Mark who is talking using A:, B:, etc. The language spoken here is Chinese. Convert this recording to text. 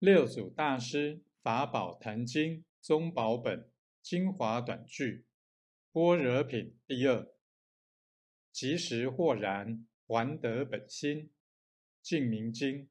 A: 六祖大师法宝坛经宗宝本精华短句般若品第二，即时豁然还得本心，净明经